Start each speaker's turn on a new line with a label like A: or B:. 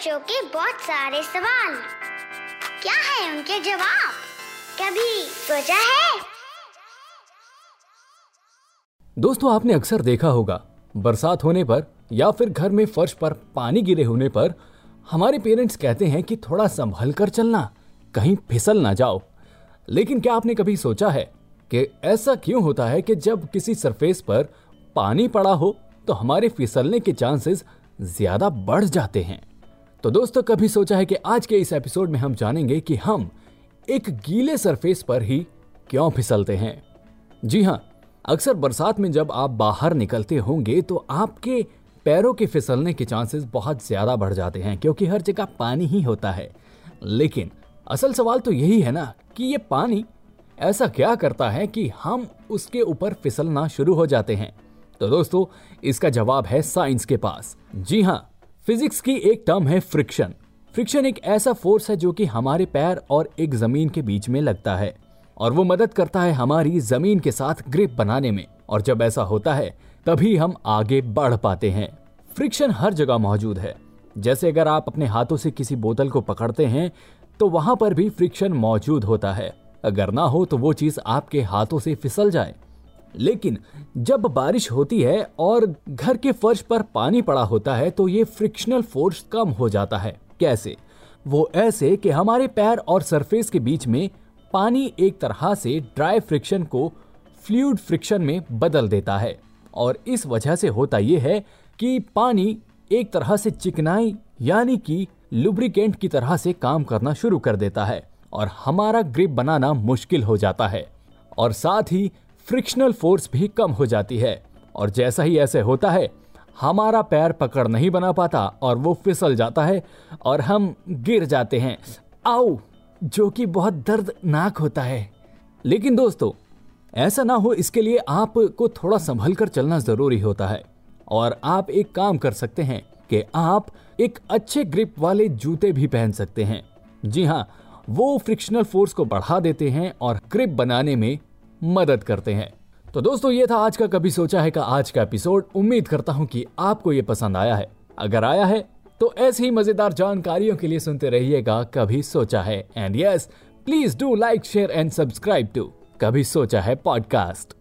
A: बच्चों के बहुत सारे सवाल। क्या है उनके जवाब? कभी सोचा है?
B: दोस्तों, आपने अक्सर देखा होगा, बरसात होने पर या फिर घर में फर्श पर पानी गिरे होने पर हमारे पेरेंट्स कहते हैं कि थोड़ा संभल कर चलना, कहीं फिसल ना जाओ। लेकिन क्या आपने कभी सोचा है कि ऐसा क्यों होता है कि जब किसी सरफेस पर पानी पड़ा हो तो हमारे फिसलने के चांसेस ज़्यादा बढ़ जाते हैं? तो दोस्तों, कभी सोचा है कि आज के इस एपिसोड में हम जानेंगे कि हम एक गीले सरफेस पर ही क्यों फिसलते हैं। जी हाँ अक्सर बरसात में जब आप बाहर निकलते होंगे तो आपके पैरों के फिसलने के चांसेस बहुत ज़्यादा बढ़ जाते हैं, क्योंकि हर जगह पानी ही होता है। लेकिन असल सवाल तो यही है ना कि ये पानी ऐसा क्या करता है कि हम उसके ऊपर फिसलना शुरू हो जाते हैं? तो दोस्तों, इसका जवाब है साइंस के पास। जी हाँ फिजिक्स की एक टर्म है फ्रिक्शन। फ्रिक्शन एक ऐसा फोर्स है जो कि हमारे पैर और एक ज़मीन के बीच में लगता है, और वो मदद करता है हमारी ज़मीन के साथ ग्रिप बनाने में, और जब ऐसा होता है, तभी हम आगे बढ़ पाते हैं। फ्रिक्शन हर जगह मौजूद है। जैसे अगर आप अपने हाथों से किसी बोतल को पकड़ते हैं तो वहाँ पर भी फ्रिक्शन मौजूद होता है। अगर ना हो तो वो चीज़ आपके हाथों से फिसल जाए। लेकिन जब बारिश होती है और घर के फर्श पर पानी पड़ा होता है तो ये फ्रिक्शनल फोर्स कम हो जाता है। कैसे? वो ऐसे कि हमारे पैर और सरफेस के बीच में पानी एक तरह से ड्राई फ्रिक्शन को फ्लूड फ्रिक्शन में बदल देता है। और इस वजह से होता यह है कि पानी एक तरह से चिकनाई, यानी कि लुब्रिकेंट की तरह से काम करना शुरू कर देता है और हमारा ग्रिप बनाना मुश्किल हो जाता है। और साथ ही फ्रिक्शनल फोर्स भी कम हो जाती है। और जैसा ही ऐसे होता है, हमारा पैर पकड़ नहीं बना पाता और वो फिसल जाता है और हम गिर जाते हैं। आओ, जो कि बहुत दर्दनाक होता है। लेकिन दोस्तों, ऐसा ना हो इसके लिए आपको थोड़ा संभल कर चलना ज़रूरी होता है। और आप एक काम कर सकते हैं कि आप एक अच्छे ग्रिप वाले जूते भी पहन सकते हैं। जी हाँ वो फ्रिक्शनल फोर्स को बढ़ा देते हैं और ग्रिप बनाने में मदद करते हैं। तो दोस्तों, ये था आज का कभी सोचा है का आज का एपिसोड उम्मीद करता हूँ कि आपको ये पसंद आया है। अगर आया है तो ऐसी ही मज़ेदार जानकारियों के लिए सुनते रहिएगा कभी सोचा है। And yes please do like share and subscribe to Kabhi Socha Hai podcast